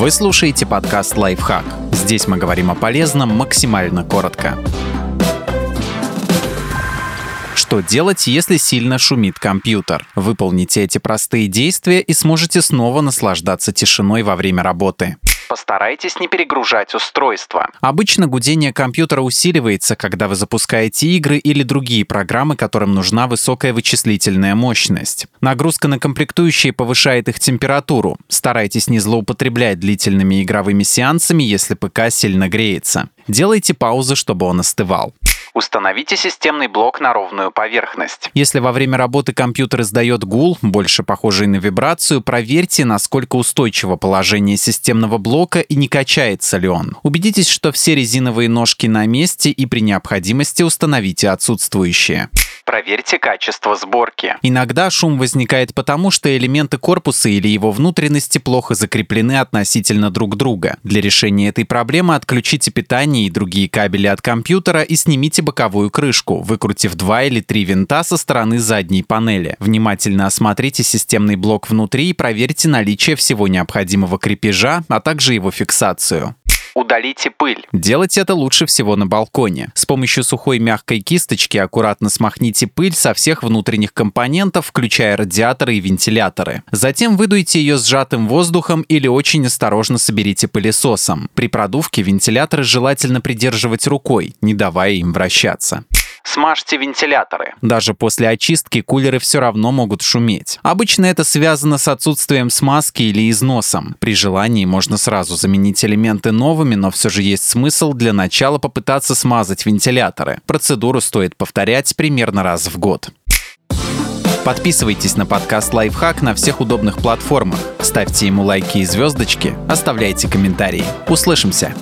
Вы слушаете подкаст «Лайфхак». Здесь мы говорим о полезном максимально коротко. Что делать, если сильно шумит компьютер? Выполните эти простые действия и сможете снова наслаждаться тишиной во время работы. Постарайтесь не перегружать устройство. Обычно гудение компьютера усиливается, когда вы запускаете игры или другие программы, которым нужна высокая вычислительная мощность. Нагрузка на комплектующие повышает их температуру. Старайтесь не злоупотреблять длительными игровыми сеансами, если ПК сильно греется. Делайте паузы, чтобы он остывал. Установите системный блок на ровную поверхность. Если во время работы компьютер издает гул, больше похожий на вибрацию, проверьте, насколько устойчиво положение системного блока и не качается ли он. Убедитесь, что все резиновые ножки на месте и при необходимости установите отсутствующие. Проверьте качество сборки. Иногда шум возникает потому, что элементы корпуса или его внутренности плохо закреплены относительно друг друга. Для решения этой проблемы отключите питание и другие кабели от компьютера и снимите боковую крышку, выкрутив два или три винта со стороны задней панели. Внимательно осмотрите системный блок внутри и проверьте наличие всего необходимого крепежа, а также его фиксацию. Удалите пыль. Делать это лучше всего на балконе. С помощью сухой мягкой кисточки аккуратно смахните пыль со всех внутренних компонентов, включая радиаторы и вентиляторы. Затем выдуйте ее сжатым воздухом или очень осторожно соберите пылесосом. При продувке вентиляторы желательно придерживать рукой, не давая им вращаться. Смажьте вентиляторы. Даже после очистки кулеры все равно могут шуметь. Обычно это связано с отсутствием смазки или износом. При желании можно сразу заменить элементы новыми, но все же есть смысл для начала попытаться смазать вентиляторы. Процедуру стоит повторять примерно раз в год. Подписывайтесь на подкаст «Лайфхак» на всех удобных платформах. Ставьте ему лайки и звездочки, оставляйте комментарии. Услышимся!